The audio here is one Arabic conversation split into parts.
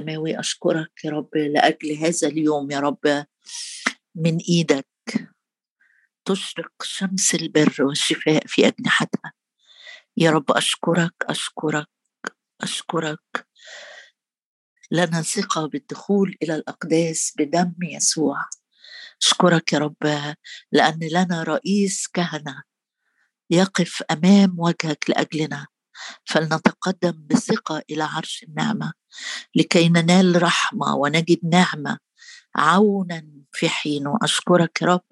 سماوي أشكرك يا رب لأجل هذا اليوم يا رب من إيدك. تشرق شمس البر والشفاء في أجنحتها. يا رب أشكرك أشكرك أشكرك. لنا ثقة بالدخول إلى الأقداس بدم يسوع. أشكرك يا رب لأن لنا رئيس كهنة. يقف أمام وجهك لأجلنا. فلنتقدم بثقة إلى عرش النعمة لكي ننال رحمة ونجد نعمة عونا في حينه أشكرك يا رب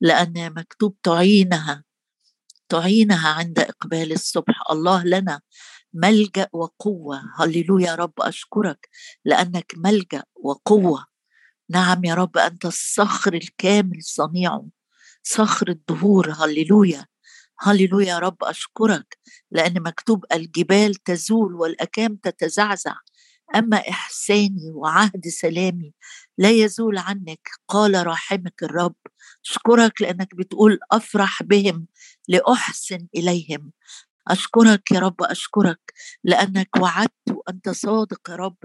لأن مكتوب تعينها تعينها عند إقبال الصبح. الله لنا ملجأ وقوة. هللويا يا رب أشكرك لأنك ملجأ وقوة. نعم يا رب أنت الصخر الكامل صنيعه صخر الدهور. هللويا. هللويا يا رب أشكرك لأن مكتوب الجبال تزول والأكام تتزعزع. أما إحساني وعهد سلامي لا يزول عنك قال راحمك الرب. أشكرك لأنك بتقول أفرح بهم لأحسن إليهم. أشكرك يا رب أشكرك لأنك وعدت وأنت صادق يا رب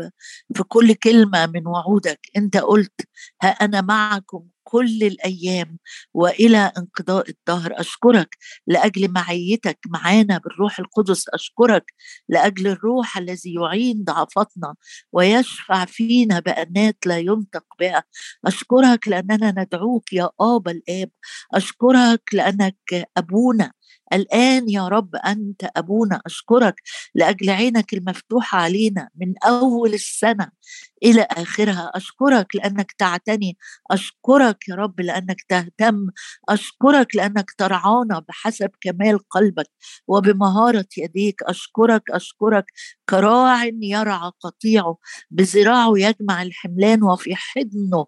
في كل كلمة من وعودك. أنت قلت ها أنا معكم كل الأيام وإلى انقضاء الدهر. أشكرك لأجل معيتك معانا بالروح القدس. أشكرك لأجل الروح الذي يعين ضعفاتنا ويشفع فينا بأنات لا ينطق بها. أشكرك لأننا ندعوك يا ابا الآب. أشكرك لأنك أبونا. الآن يا رب أنت أبونا أشكرك لأجل عينك المفتوحة علينا من أول السنة إلى آخرها. أشكرك لأنك تعتني. أشكرك يا رب لأنك تهتم. أشكرك لأنك ترعانا بحسب كمال قلبك وبمهارة يديك. أشكرك أشكرك. كراع يرعى قطيعه. بذراعه يجمع الحملان وفي حضنه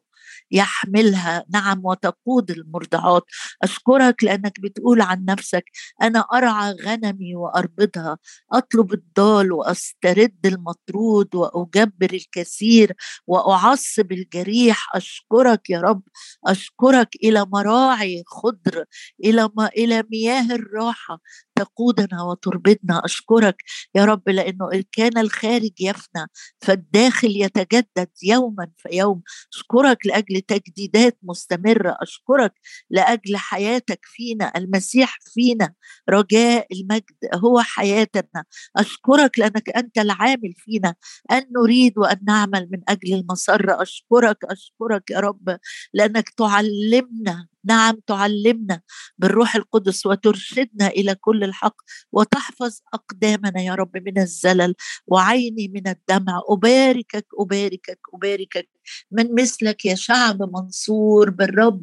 يحملها. نعم وتقود المرضعات. أشكرك لأنك بتقول عن نفسك أنا أرعى غنمي وأربضها. أطلب الضال وأسترد المطرود وأجبر الكثير وأعصب الجريح. أشكرك يا رب. أشكرك إلى مراعي خضر إلى ما إلى مياه الراحة. تقودنا وتربدنا أشكرك يا رب لأنه إن كان الخارج يفنى فالداخل يتجدد يوما فيوم أشكرك لأجل تجديدات مستمرة. أشكرك لأجل حياتك فينا. المسيح فينا. رجاء المجد هو حياتنا. أشكرك لأنك أنت العامل فينا. أن نريد وأن نعمل من أجل المسرة أشكرك أشكرك يا رب لأنك تعلمنا نعم تعلمنا بالروح القدس وترشدنا إلى كل الحق وتحفظ أقدامنا يا رب من الزلل وعيني من الدمع. أباركك أباركك أباركك من مثلك يا شعب منصور بالرب.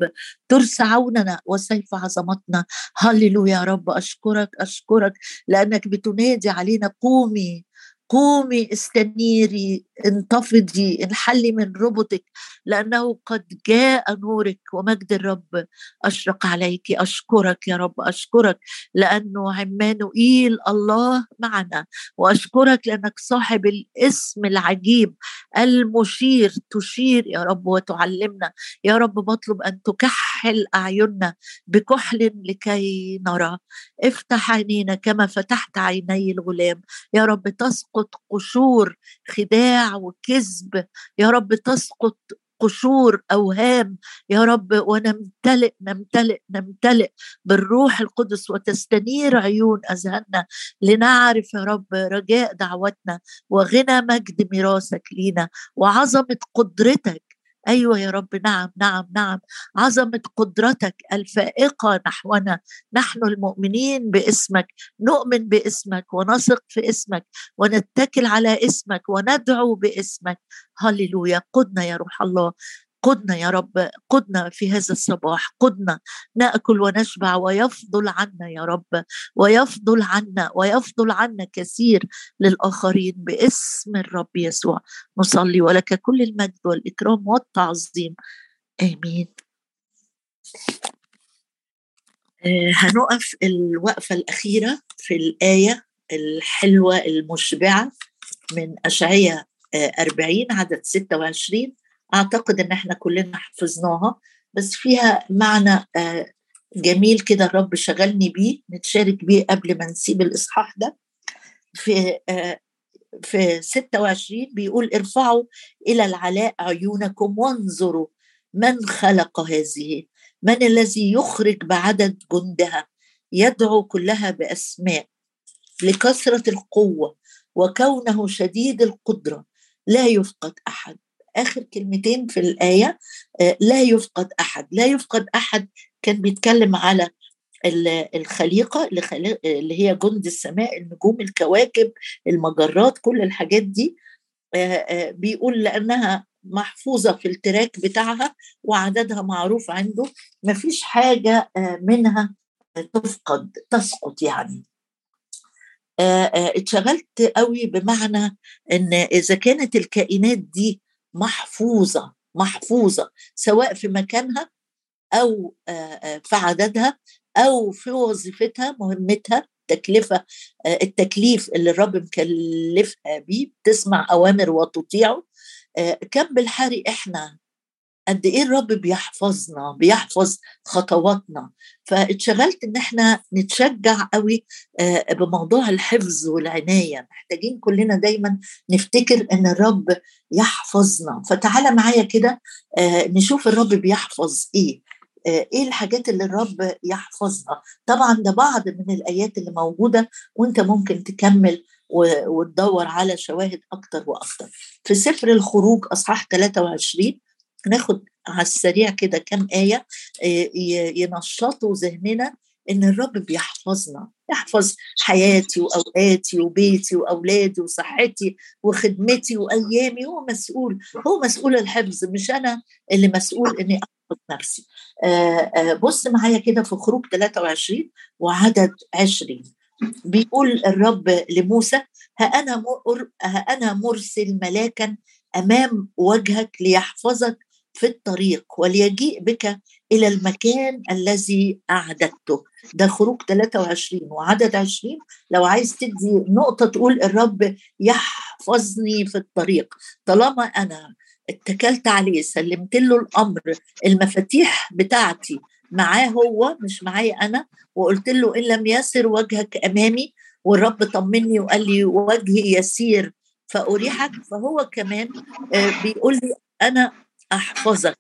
ترس عوننا وسيف عظمتنا. هللويا يا رب أشكرك أشكرك لأنك بتنادي علينا. قومي قومي استنيري انتفضي انحلي من ربطك لأنه قد جاء نورك ومجد الرب أشرق عليك. أشكرك يا رب أشكرك لأنه عمانوئيل الله معنا وأشكرك لأنك صاحب الاسم العجيب المشير تشير يا رب وتعلمنا. يا رب بطلب أن تكحل أعيننا بكحل لكي نرى. افتح عينينا كما فتحت عيني الغلام. يا رب تسقط قشور خداع وكذب يا رب تسقط قشور أوهام يا رب ونمتلئ نمتلئ نمتلئ بالروح القدس وتستنير عيون أذهاننا لنعرف يا رب رجاء دعوتنا وغنى مجد ميراثك لينا وعظمة قدرتك أيوه يا رب نعم نعم نعم. عظمة قدرتك الفائقة نحونا. نحن المؤمنين باسمك نؤمن باسمك ونثق في اسمك ونتكل على اسمك وندعو باسمك. هللويا قدنا يا روح الله. قدنا يا رب قدنا في هذا الصباح قدنا نأكل ونشبع ويفضل عنا يا رب ويفضل عنا ويفضل عنا كثير للآخرين باسم الرب يسوع. نصلي ولك كل المجد والإكرام والتعظيم. آمين. آه، هنقف الوقفة الأخيرة في الآية الحلوة المشبعة من اشعياء 40 آه، عدد 26 أعتقد إن إحنا كلنا حفظناها بس فيها معنى آه، جميل كده الرب شغلني بيه نتشارك بيه قبل ما نسيب الإصحاح ده. في آه، في 26 بيقول ارفعوا إلى العلاء عيونكم وانظروا من خلق هذه من الذي يخرج بعدد جندها يدعو كلها بأسماء لكثرة القوة وكونه شديد القدرة لا يفقد أحد. آخر كلمتين في الآية آه، لا يفقد أحد. لا يفقد أحد كان بيتكلم على الخليقة اللي هي جند السماء النجوم الكواكب المجرات كل الحاجات دي. آه، آه، بيقول لأنها محفوظة في التراك بتاعها وعددها معروف عنده. مفيش حاجة منها تفقد تسقط يعني. اتشغلت قوي بمعنى إن إذا كانت الكائنات دي محفوظة محفوظة سواء في مكانها أو في عددها أو في وظيفتها مهمتها تكلفة التكليف اللي الرب مكلفها بيه بتسمع أوامر وتطيعه كم بالحري إحنا قد إيه الرب بيحفظنا بيحفظ خطواتنا. فاتشغلت إن إحنا نتشجع قوي آه، بموضوع الحفظ والعناية. محتاجين كلنا دايما نفتكر إن الرب يحفظنا. فتعالى معايا كده آه، نشوف الرب بيحفظ إيه. آه، إيه الحاجات اللي الرب يحفظها؟ طبعا ده بعض من الآيات اللي موجودة وإنت ممكن تكمل وتدور على شواهد أكتر وأكتر. في سفر الخروج أصحاح 23 ناخد على السريع كده كم آية آه، ينشطوا ذهننا إن الرب بيحفظنا يحفظ حياتي وأوقاتي وبيتي وأولادي وصحتي وخدمتي وأيامي. هو مسؤول هو مسؤول الحفظ مش أنا اللي مسؤول إني أحفظ نفسي. آه، آه، بص معايا كده في خروج 23 وعدد 20 بيقول الرب لموسى ها أنا ها أنا مرسل ملاكا أمام وجهك ليحفظك في الطريق وليجيء بك إلى المكان الذي أعددته. ده خروج 23 وعدد 20 لو عايز تدي نقطة تقول الرب يحفظني في الطريق. طالما أنا اتكلت عليه سلمت له الأمر المفاتيح بتاعتي معاه هو مش معايا أنا وقلت له إن لم يسر وجهك أمامي والرب طمني وقال لي وجهي يسير فأريحك فهو كمان آه، بيقول لي أنا أحفظك.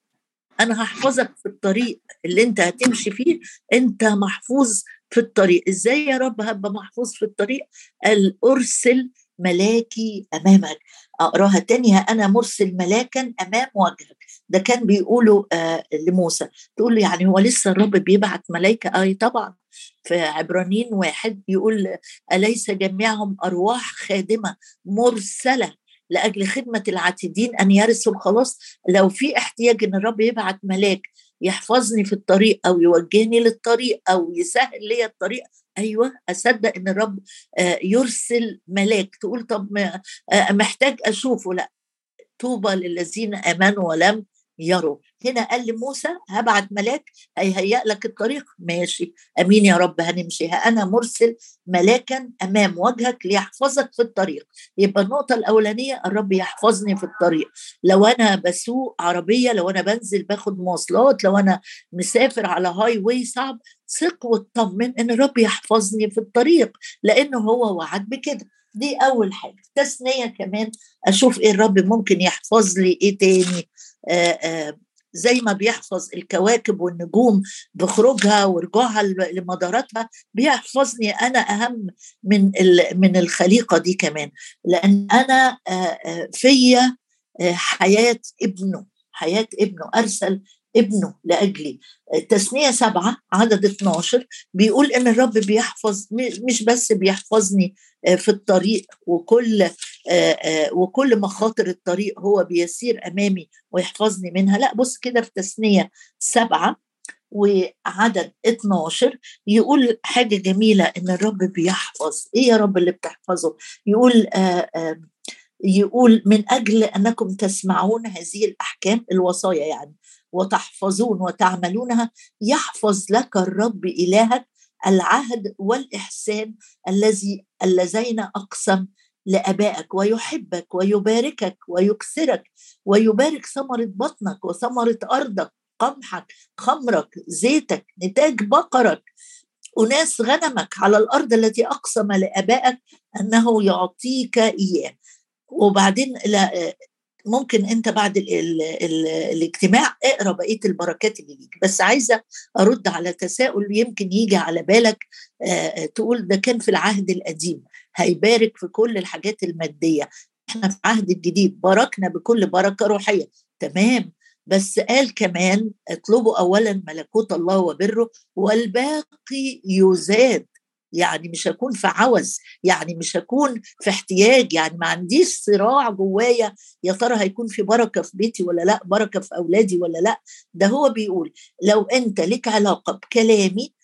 أنا هحفظك في الطريق اللي أنت هتمشي فيه. أنت محفوظ في الطريق. إزاي يا رب هبقى محفوظ في الطريق؟ قال أرسل ملاكي أمامك. أقراها تاني أنا مرسل ملاكا أمام وجهك. ده كان بيقوله آه لموسى. تقول له يعني هو لسه الرب بيبعت ملائكه أي طبعا. في عبرانيين واحد يقول أليس جميعهم أرواح خادمة مرسلة لأجل خدمة العاتدين أن يرثوا. الخلاص لو في احتياج إن الرب يبعت ملاك يحفظني في الطريق أو يوجهني للطريق أو يسهل لي الطريق أيوه أصدق إن الرب آه، يرسل ملاك. تقول طب آه، محتاج أشوفه. لا. طوبى للذين آمنوا ولم يروا هنا قال لموسى هبعت ملاك هيهيأ لك الطريق. ماشي. أمين يا رب هنمشي. أنا مرسل ملاكا أمام وجهك ليحفظك في الطريق. يبقى النقطة الأولانية الرب يحفظني في الطريق. لو أنا بسوق عربية لو أنا بنزل باخد مواصلات لو أنا مسافر على هاي واي صعب ثق واطمن إن الرب يحفظني في الطريق لأنه هو وعد بكده. دي أول حاجة. تثنية كمان أشوف إيه الرب ممكن يحفظ لي إيه تاني؟ زي ما بيحفظ الكواكب والنجوم بخروجها ورجوعها لمداراتها بيحفظني أنا أهم من من الخليقة دي كمان. لأن أنا فيا حياة ابنه حياة ابنه أرسل ابنه لأجلي. تثنيه سبعة عدد 12 بيقول إن الرب بيحفظ مش بس بيحفظني آه، في الطريق وكل آه، آه، وكل مخاطر الطريق هو بيسير أمامي ويحفظني منها. لا بص كده في تثنيه سبعة وعدد 12 يقول حاجة جميلة إن الرب بيحفظ. إيه يا رب اللي بتحفظه؟ يقول آآ آآ يقول من أجل أنكم تسمعون هذه الأحكام الوصايا يعني. وتحفظون وتعملونها يحفظ لك الرب إلهك العهد والإحسان الذي اللذين أقسم لآبائك ويحبك ويباركك ويكسرك ويبارك ثمرة بطنك وثمرة أرضك قمحك خمرك زيتك نتاج بقرك. أناس غنمك على الأرض التي أقسم لآبائك أنه يعطيك إياه. وبعدين ممكن أنت بعد ال ال ال الاجتماع اقرأ بقية البركات اللي ليك. بس عايزة أرد على تساؤل يمكن يجي على بالك آه تقول ده كان في العهد القديم هيبارك في كل الحاجات المادية. إحنا في العهد الجديد باركنا بكل بركة روحية. تمام. بس قال كمان اطلبوا اولا ملكوت الله وبره والباقي يزاد. يعني مش هكون في عوز يعني مش هكون في احتياج يعني ما عنديش صراع جوايا يا ترى هيكون في بركة في بيتي ولا لأ بركة في أولادي ولا لأ. ده هو بيقول لو أنت لك علاقة بكلامي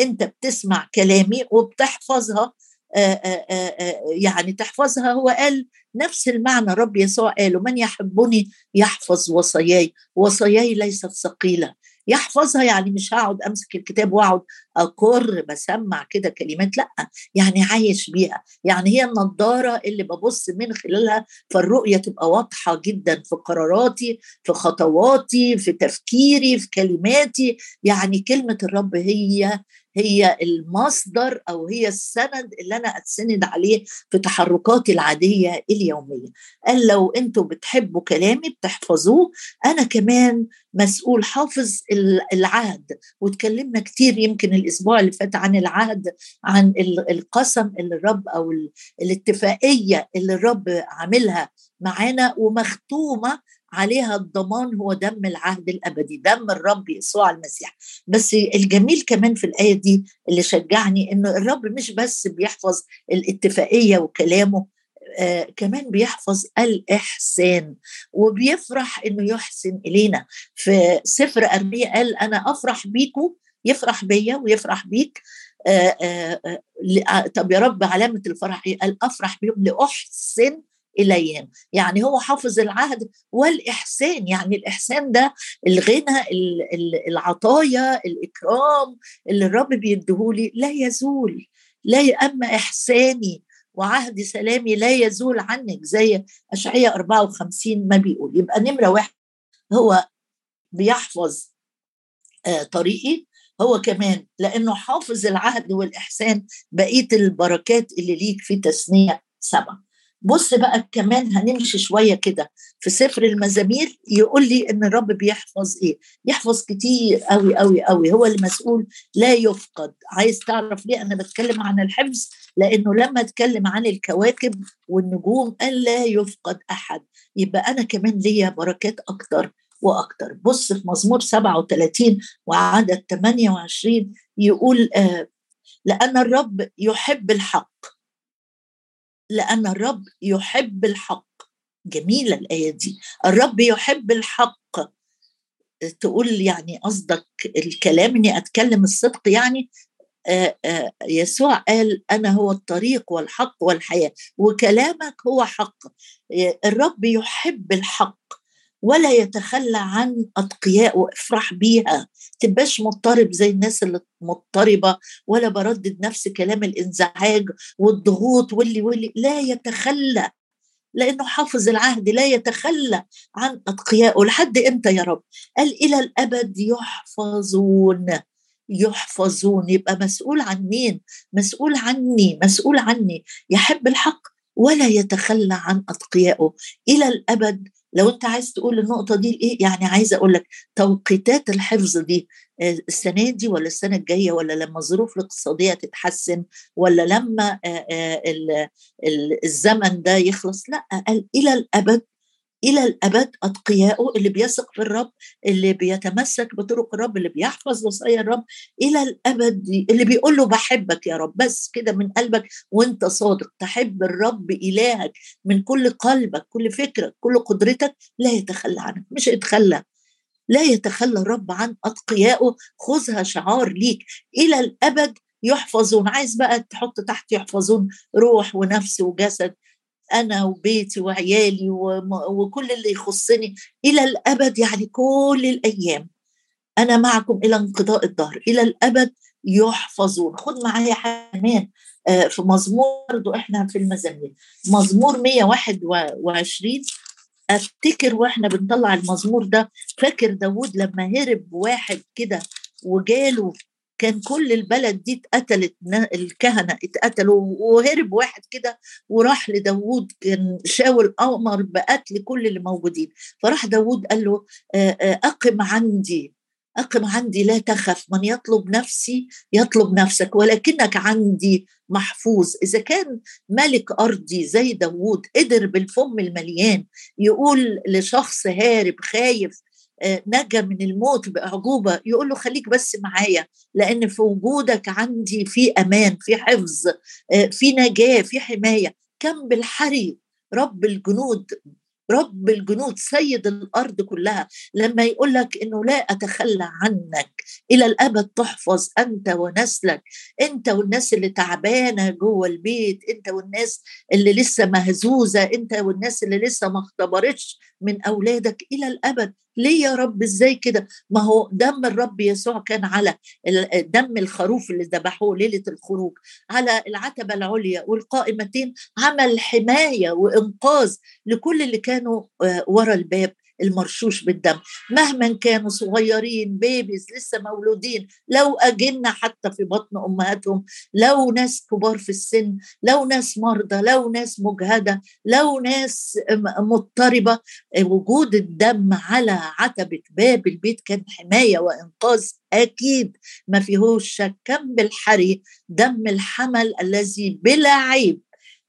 أنت بتسمع كلامي وبتحفظها آآ آآ يعني تحفظها هو قال نفس المعنى رب يسوع قاله من يحبني يحفظ وصاياي وصاياي ليست ثقيلة. يحفظها يعني مش هقعد أمسك الكتاب وأقعد أقر بسمع كده كلمات لأ يعني عايش بيها. يعني هي النضارة اللي ببص من خلالها فالرؤية تبقى واضحة جدا في قراراتي في خطواتي في تفكيري في كلماتي. يعني كلمة الرب هي هي المصدر أو هي السند اللي أنا أتسند عليه في تحركاتي العادية اليومية. قال لو أنتم بتحبوا كلامي بتحفظوه. أنا كمان مسؤول حافظ العهد. وتكلمنا كتير يمكن الأسبوع اللي فات عن العهد عن القسم اللي الرب أو الاتفاقية اللي الرب عاملها معانا ومختومة عليها الضمان هو دم العهد الأبدي دم الرب يسوع المسيح. بس الجميل كمان في الآية دي اللي شجعني إنه الرب مش بس بيحفظ الاتفاقية وكلامه آه كمان بيحفظ الإحسان وبيفرح إنه يحسن إلينا. في سفر أرمية قال أنا أفرح بيكم يفرح بيا ويفرح بيك. آه آه, آه، طب يا رب علامة الفرح إيه؟ قال أفرح بيهم لأحسن اليهم يعني هو حافظ العهد والإحسان. يعني الإحسان ده الغنى العطايا الإكرام اللي الرب بيديهولي. لا يزول لا أما إحساني وعهد سلامي لا يزول عنك. زي اشعياء 54 ما بيقول. يبقى نمرة واحد هو بيحفظ طريقي. هو كمان لأنه حافظ العهد والإحسان بقية البركات اللي ليك في تثنية سبعة. بص بقى كمان هنمشي شوية كده في سفر المزامير يقول لي إن الرب بيحفظ إيه؟ يحفظ كتير قوي قوي قوي هو المسؤول لا يفقد. عايز تعرف ليه؟ أنا بتكلم عن الحفظ لأنه لما أتكلم عن الكواكب والنجوم قال لا يفقد أحد. يبقى أنا كمان ليا بركات أكتر. وأكتر. بص في مزمور 37 وعدد 28 يقول آه لأن الرب يحب الحق. لأن الرب يحب الحق. جميلة الآية دي. الرب يحب الحق. تقول يعني قصدك الكلام إني أتكلم الصدق يعني آآ آآ يسوع قال أنا هو الطريق والحق والحياة وكلامك هو حق. الرب يحب الحق. ولا يتخلى عن أتقياء افرح بيها. تبقاش مضطرب زي الناس اللي مضطربة ولا بردد نفس كلام الإنزعاج والضغوط واللي واللي. لا يتخلى لأنه حافظ العهد. لا يتخلى عن أتقيائه لحد إمتى يا رب؟ قال إلى الأبد يحفظون. يحفظون. يبقى مسؤول عن مين؟ مسؤول عني مسؤول عني. يحب الحق ولا يتخلى عن أتقيائه إلى الأبد لو أنت عايز تقول النقطة دي إيه يعني عايزه أقول لك توقيتات الحفظ دي آه، السنة دي ولا السنة الجاية ولا لما الظروف الاقتصادية تتحسن ولا لما آه، آه، الزمن ده يخلص لأ قال إلى الأبد إلى الأبد أتقياؤه اللي بيثق في الرب اللي بيتمسك بطرق الرب اللي بيحفظ وصايا الرب إلى الأبد. اللي بيقول له بحبك يا رب بس كده من قلبك وأنت صادق. تحب الرب الهك من كل قلبك كل فكرك كل قدرتك لا يتخلى عنك. مش يتخلى لا يتخلى الرب عن اتقيائه خذها شعار ليك. إلى الأبد يحفظون. عايز بقى تحط تحت يحفظون روح ونفس وجسد. أنا وبيتي وعيالي وكل اللي يخصني إلى الأبد يعني كل الأيام. أنا معكم إلى انقضاء الدهر إلى الأبد يحفظون. خد معايا كمان آه، في مزمور برضو إحنا في المزامير. مزمور 121 أفتكر وإحنا بنطلع المزمور ده فاكر داود لما هرب واحد كده وجاله كان كل البلد دي اتقتلت الكهنة اتقتلوا وهرب واحد كده وراح لداوود كان شاول أمر بقتل كل اللي موجودين. فراح داوود قال له أقم عندي أقم عندي لا تخف من يطلب نفسي يطلب نفسك ولكنك عندي محفوظ. إذا كان ملك أرضي زي داوود قدر بالفم المليان يقول لشخص هارب خايف نجا من الموت باعجوبه يقول له خليك بس معايا لأن في وجودك عندي في أمان في حفظ آه، في نجاة في حماية. كم بالحري رب الجنود رب الجنود سيد الأرض كلها. لما يقول لك إنه لا أتخلى عنك إلى الأبد تحفظ أنت ونسلك أنت والناس اللي تعبانة جوه البيت أنت والناس اللي لسه مهزوزة أنت والناس اللي لسه ما اختبرتش من أولادك إلى الأبد ليه يا رب إزاي كده؟ ما هو دم الرب يسوع كان على دم الخروف اللي ذبحوه ليلة الخروج على العتبة العليا والقائمتين عمل حماية وإنقاذ لكل اللي كانوا آه، ورا الباب. المرشوش بالدم. مهما كانوا صغيرين بيبيز لسه مولودين لو أجنة حتى في بطن أمهاتهم لو ناس كبار في السن لو ناس مرضى لو ناس مجهدة لو ناس مضطربة وجود الدم على عتبة باب البيت كان حماية وإنقاذ أكيد. ما فيهوش شك. كم بالحري. دم الحمل الذي بلا عيب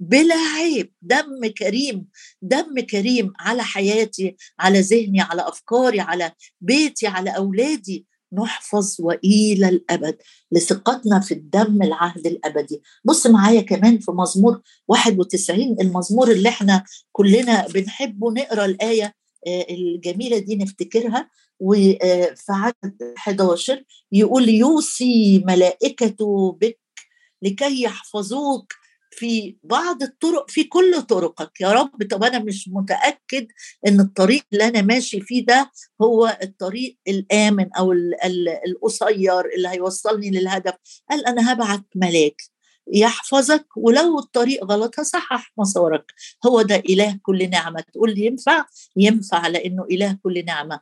بلا عيب دم كريم دم كريم على حياتي على ذهني على أفكاري على بيتي على أولادي. نحفظ والى الأبد لثقتنا في الدم العهد الأبدي. بص معايا كمان في مزمور 91 المزمور اللي إحنا كلنا بنحبه نقرا الآية آه، الجميلة دي نفتكرها. وفي عدد 11 يقول يوصي ملائكته بك لكي يحفظوك في بعض الطرق في كل طرقك. يا رب طب أنا مش متأكد إن الطريق اللي أنا ماشي فيه ده هو الطريق الآمن أو القصير اللي هيوصلني للهدف. قال أنا هبعت ملاك يحفظك ولو الطريق غلط هصحح مسارك. هو ده إله كل نعمة. تقول لي ينفع؟ ينفع لأنه إله كل نعمة.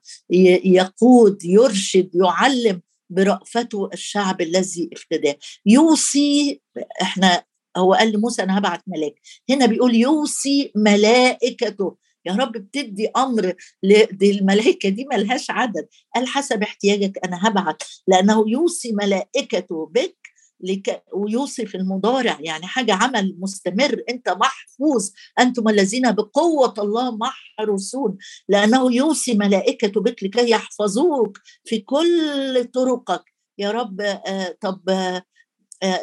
يقود يرشد يعلم برأفته الشعب الذي افتداه. يوصي إحنا هو قال لموسى أنا هبعت ملاك. هنا بيقول يوصي ملائكته. يا رب بتدي أمر دي الملائكة دي ملهاش عدد. قال حسب احتياجك أنا هبعت. لأنه يوصي ملائكته بك لك ويوصي في المضارع. يعني حاجة عمل مستمر. أنت محفوظ. أنتم الذين بقوة الله محروسون. لأنه يوصي ملائكته بك لكي يحفظوك في كل طرقك. يا رب آه طب آه،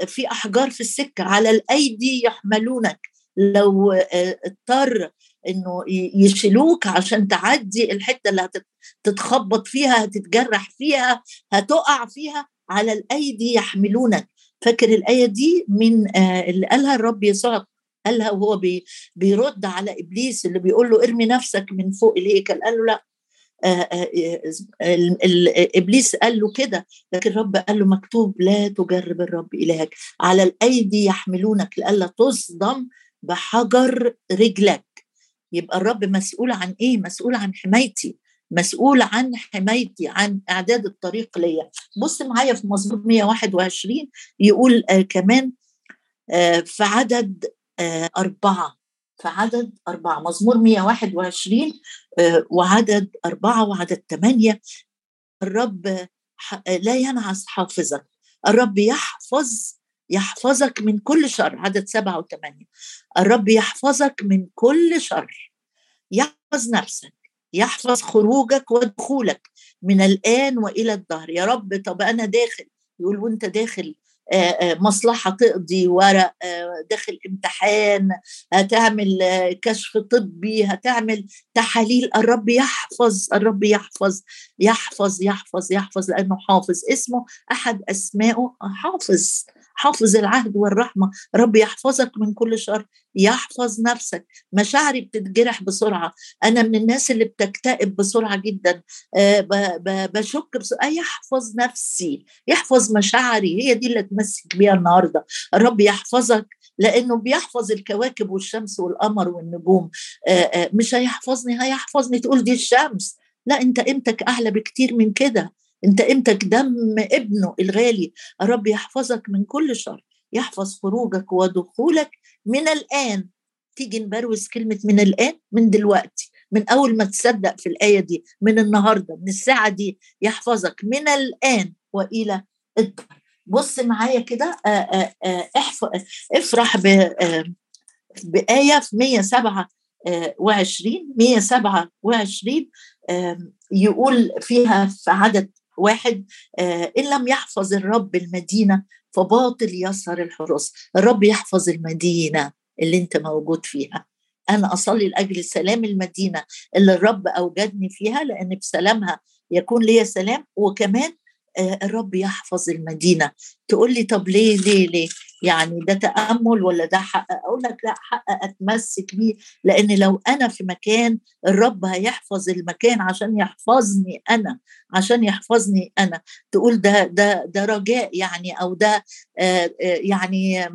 في أحجار في السكة على الأيدي يحملونك. لو آه، اضطر إنه يشيلوك عشان تعدي الحتة اللي هتتخبط فيها هتتجرح فيها هتقع فيها على الأيدي يحملونك. فاكر الآية دي من آه، اللي قالها الرب يسوع؟ قالها وهو بيرد على إبليس اللي بيقول له ارمي نفسك من فوق الهيكل قال له لا آه، آه، آه، إبليس قال له كده لكن الرب قال له مكتوب لا تجرب الرب إلهك. على الأيدي يحملونك لئلا تصدم بحجر رجلك. يبقى الرب مسؤول عن إيه؟ مسؤول عن حمايتي. مسؤول عن حمايتي عن إعداد الطريق ليا. بص معايا في مزمور 121 يقول آه كمان آه في عدد آه أربعة. في عدد أربعة مزمور 121 آه، وعدد أربعة وعدد ثمانية الرب لا ينعس حافظك. الرب يحفظ يحفظك من كل شر. عدد سبعة وثمانية الرب يحفظك من كل شر. يحفظ نفسك. يحفظ خروجك ودخولك من الآن وإلى الدهر. يا رب طب أنا داخل. يقول وأنت داخل آه، آه، مصلحة تقضي ورق آه، داخل امتحان هتعمل كشف طبي هتعمل تحاليل الرب يحفظ الرب يحفظ يحفظ يحفظ يحفظ لأنه حافظ. اسمه أحد أسمائه حافظ. حافظ العهد والرحمة. رب يحفظك من كل شر يحفظ نفسك. مشاعري بتتجرح بسرعة. أنا من الناس اللي بتكتئب بسرعة جدا. أه بشك بسرعة. يحفظ نفسي. يحفظ مشاعري. هي دي اللي اتمسك بيها النهارده. الرب يحفظك لأنه بيحفظ الكواكب والشمس والقمر والنجوم. مش هيحفظني هيحفظني تقول دي الشمس. لا أنت قيمتك أعلى بكتير من كده. انت قيمتك دم ابنه الغالي الرب يحفظك من كل شر يحفظ خروجك ودخولك من الآن. تيجي نبروز كلمة من الآن؟ من دلوقتي من أول ما تصدق في الآية دي من النهارده من الساعة دي يحفظك من الآن وإلى الدهر. بص معايا كده افرح بآية في 127 127 يقول فيها في عدد واحد إن لم يحفظ الرب المدينة فباطل يسهر الحرس الرب يحفظ المدينة اللي أنت موجود فيها. أنا أصلي لأجل سلام المدينة اللي الرب أوجدني فيها لأن بسلامها يكون لي سلام وكمان الرب يحفظ المدينة. تقول لي طب ليه ليه ليه؟ يعني ده تأمل ولا ده حق أقول لك لا حق أتمسك بيه. لأن لو أنا في مكان الرب هيحفظ المكان عشان يحفظني أنا عشان يحفظني أنا. تقول ده ده ده رجاء يعني أو ده يعني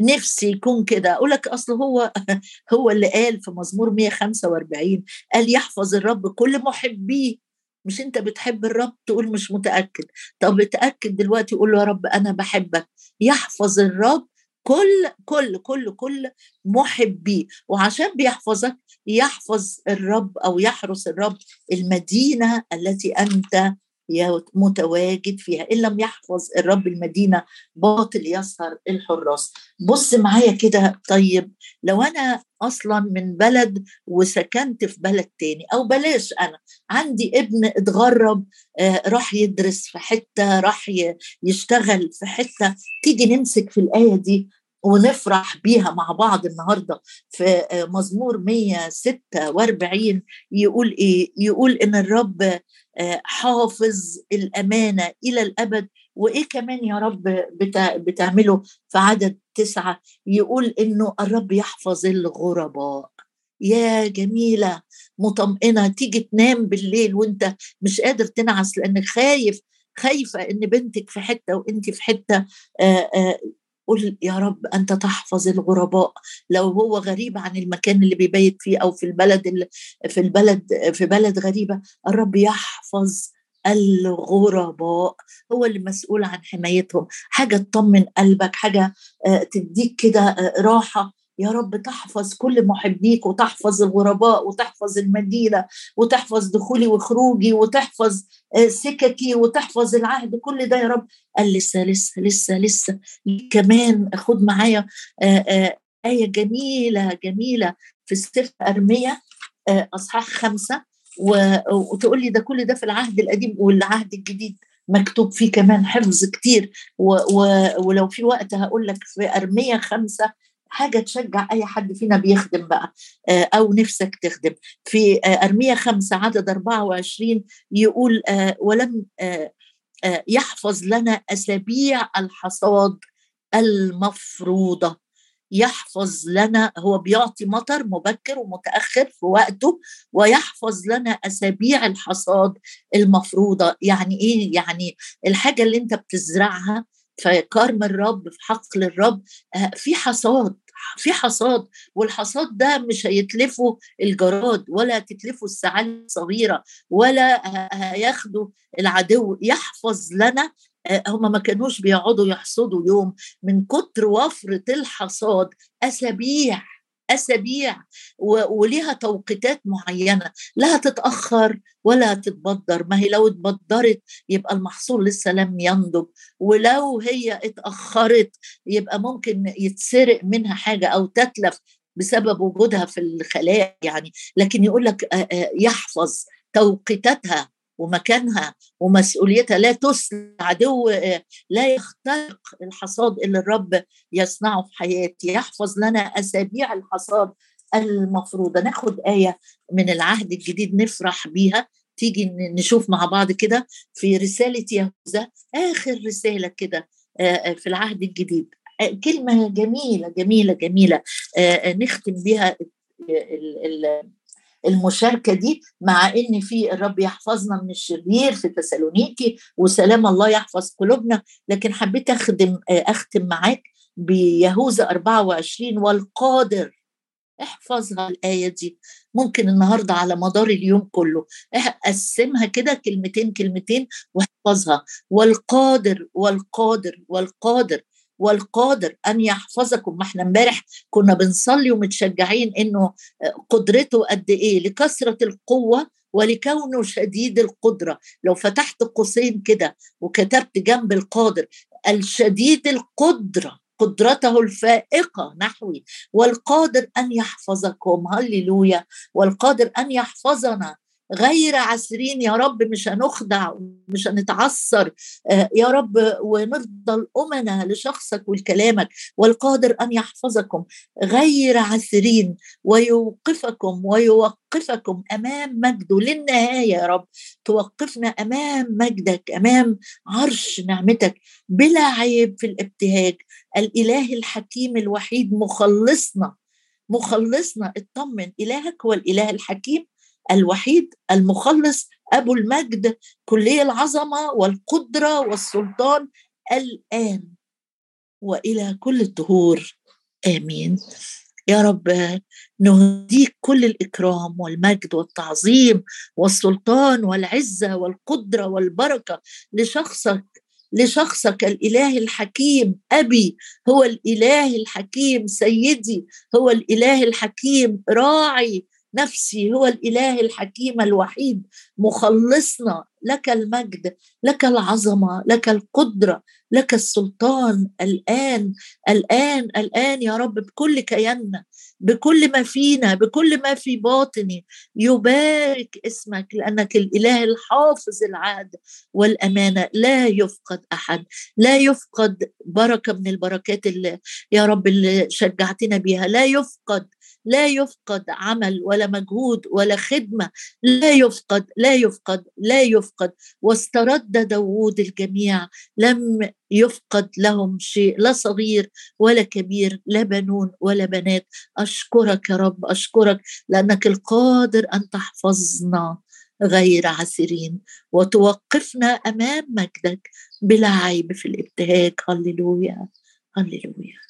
نفسي يكون كده. أقول لك أصل هو هو اللي قال في مزمور 145 قال يحفظ الرب كل محبيه. مش أنت بتحب الرب؟ تقول مش متأكد. طب اتاكد دلوقتي قول له يا رب أنا بحبك. يحفظ الرب كل كل كل كل محبي. وعشان بيحفظك يحفظ الرب أو يحرس الرب المدينة التي أنت متواجد فيها إن لم يحفظ الرب المدينة باطل يسهر الحراس. بص معايا كده طيب لو أنا أصلا من بلد وسكنت في بلد تاني أو بلاش أنا عندي ابن اتغرب آه راح يدرس في حتة راح يشتغل في حتة تيجي نمسك في الآية دي؟ ونفرح بيها مع بعض النهارده في مزمور 146 يقول إيه؟ يقول إن الرب حافظ الأمانة إلى الأبد. وإيه كمان يا رب بتعمله في عدد تسعة؟ يقول إنه الرب يحفظ الغرباء. يا جميلة مطمئنة. تيجي تنام بالليل وأنت مش قادر تنعس لانك خايف خايفة إن بنتك في حتة وأنت في حتة آآ آآ قل يا رب أنت تحفظ الغرباء. لو هو غريب عن المكان اللي بيبيت فيه أو في البلد في البلد في بلد غريبة الرب يحفظ الغرباء. هو اللي مسؤول عن حمايتهم. حاجة تطمن قلبك حاجة تديك كده راحة. يا رب تحفظ كل محبيك وتحفظ الغرباء وتحفظ المدينة وتحفظ دخولي وخروجي وتحفظ سككي وتحفظ العهد كل ده يا رب. قال لسه لسه لسه لسه. كمان خد معايا آية جميلة جميلة في سفر أرمية أصحاح خمسة. وتقول لي ده كل ده في العهد القديم والعهد الجديد. مكتوب فيه كمان حفظ كتير. ولو في وقت هقول لك في أرمية خمسة حاجة تشجع أي حد فينا بيخدم بقى أو نفسك تخدم. في أرمية خمسة عدد 24 يقول ولم يحفظ لنا أسابيع الحصاد المفروضة. يحفظ لنا هو بيعطي مطر مبكر ومتأخر في وقته ويحفظ لنا أسابيع الحصاد المفروضة. يعني إيه؟ يعني الحاجة اللي أنت بتزرعها في كرم الرب في حقل الرب في حصاد في حصاد والحصاد ده مش هيتلفوا الجراد ولا تتلفوا السعال الصغيرة ولا هياخدوا العدو. يحفظ لنا هم ما كانوش بيقعدوا يحصدوا يوم من كتر وفرة الحصاد أسابيع. أسابيع وليها توقيتات معينة. لا تتأخر ولا تتبدر. ما هي لو اتبدرت يبقى المحصول لسه لم ينضج ولو هي اتأخرت يبقى ممكن يتسرق منها حاجة أو تتلف بسبب وجودها في الخلايا يعني. لكن يقول لك يحفظ توقيتاتها. ومكانها ومسؤوليتها لا تسلم عدو لا يخترق الحصاد اللي الرب يصنعه في حياتي. يحفظ لنا أسابيع الحصاد المفروضة. ناخد آية من العهد الجديد نفرح بيها. تيجي نشوف مع بعض كده في رسالة يهوذا. آخر رسالة كده في العهد الجديد. كلمة جميلة جميلة جميلة. نختم بها المشاركة دي مع إن في الرب يحفظنا من الشرير في تسالونيكي وسلام الله يحفظ قلوبنا لكن حبيت أخدم أختم معاك بيهوذا 24 والقادر. احفظها الآية دي. ممكن النهاردة على مدار اليوم كله. قسمها كده كلمتين كلمتين واحفظها. والقادر والقادر والقادر. والقادر أن يحفظكم. ما إحنا امبارح كنا بنصلي ومتشجعين إنه قدرته قد إيه؟ لكثرة القوة ولكونه شديد القدرة. لو فتحت قوسين كده وكتبت جنب القادر الشديد القدرة قدرته الفائقة نحوي والقادر أن يحفظكم. هللويا. والقادر أن يحفظنا. غير عسرين يا رب مش هنخدع مش هنتعثر آه، يا رب ونفضل أمنا لشخصك ولكلامك والقادر أن يحفظكم. غير عسرين ويوقفكم ويوقفكم أمام مجده للنهاية يا رب. توقفنا أمام مجدك أمام عرش نعمتك بلا عيب في الابتهاج. الإله الحكيم الوحيد مخلصنا مخلصنا اطمن إلهك هو الإله الحكيم الوحيد المخلص أبو المجد كلي العظمة والقدرة والسلطان الآن وإلى كل الدهور. آمين. يا رب نهديك كل الإكرام والمجد والتعظيم والسلطان والعزة والقدرة والبركة لشخصك لشخصك الإله الحكيم. أبي هو الإله الحكيم سيدي هو الإله الحكيم راعي نفسي هو الإله الحكيم الوحيد. مخلصنا لك المجد لك العظمة لك القدرة لك السلطان. الآن الآن الآن يا رب بكل كياننا بكل ما فينا بكل ما في باطني يبارك اسمك لأنك الإله الحافظ العهد والأمانة. لا يفقد أحد لا يفقد بركة من البركات اللي يا رب اللي شجعتنا بيها. لا يفقد لا يفقد عمل ولا مجهود ولا خدمة. لا يفقد لا يفقد لا يفقد. واسترد داوود الجميع. لم يفقد لهم شيء لا صغير ولا كبير لا بنون ولا بنات. أشكرك يا رب أشكرك لأنك القادر أن تحفظنا غير عسرين. وتوقفنا أمام مجدك بلا عيب في الابتهاج. هللويا هللويا.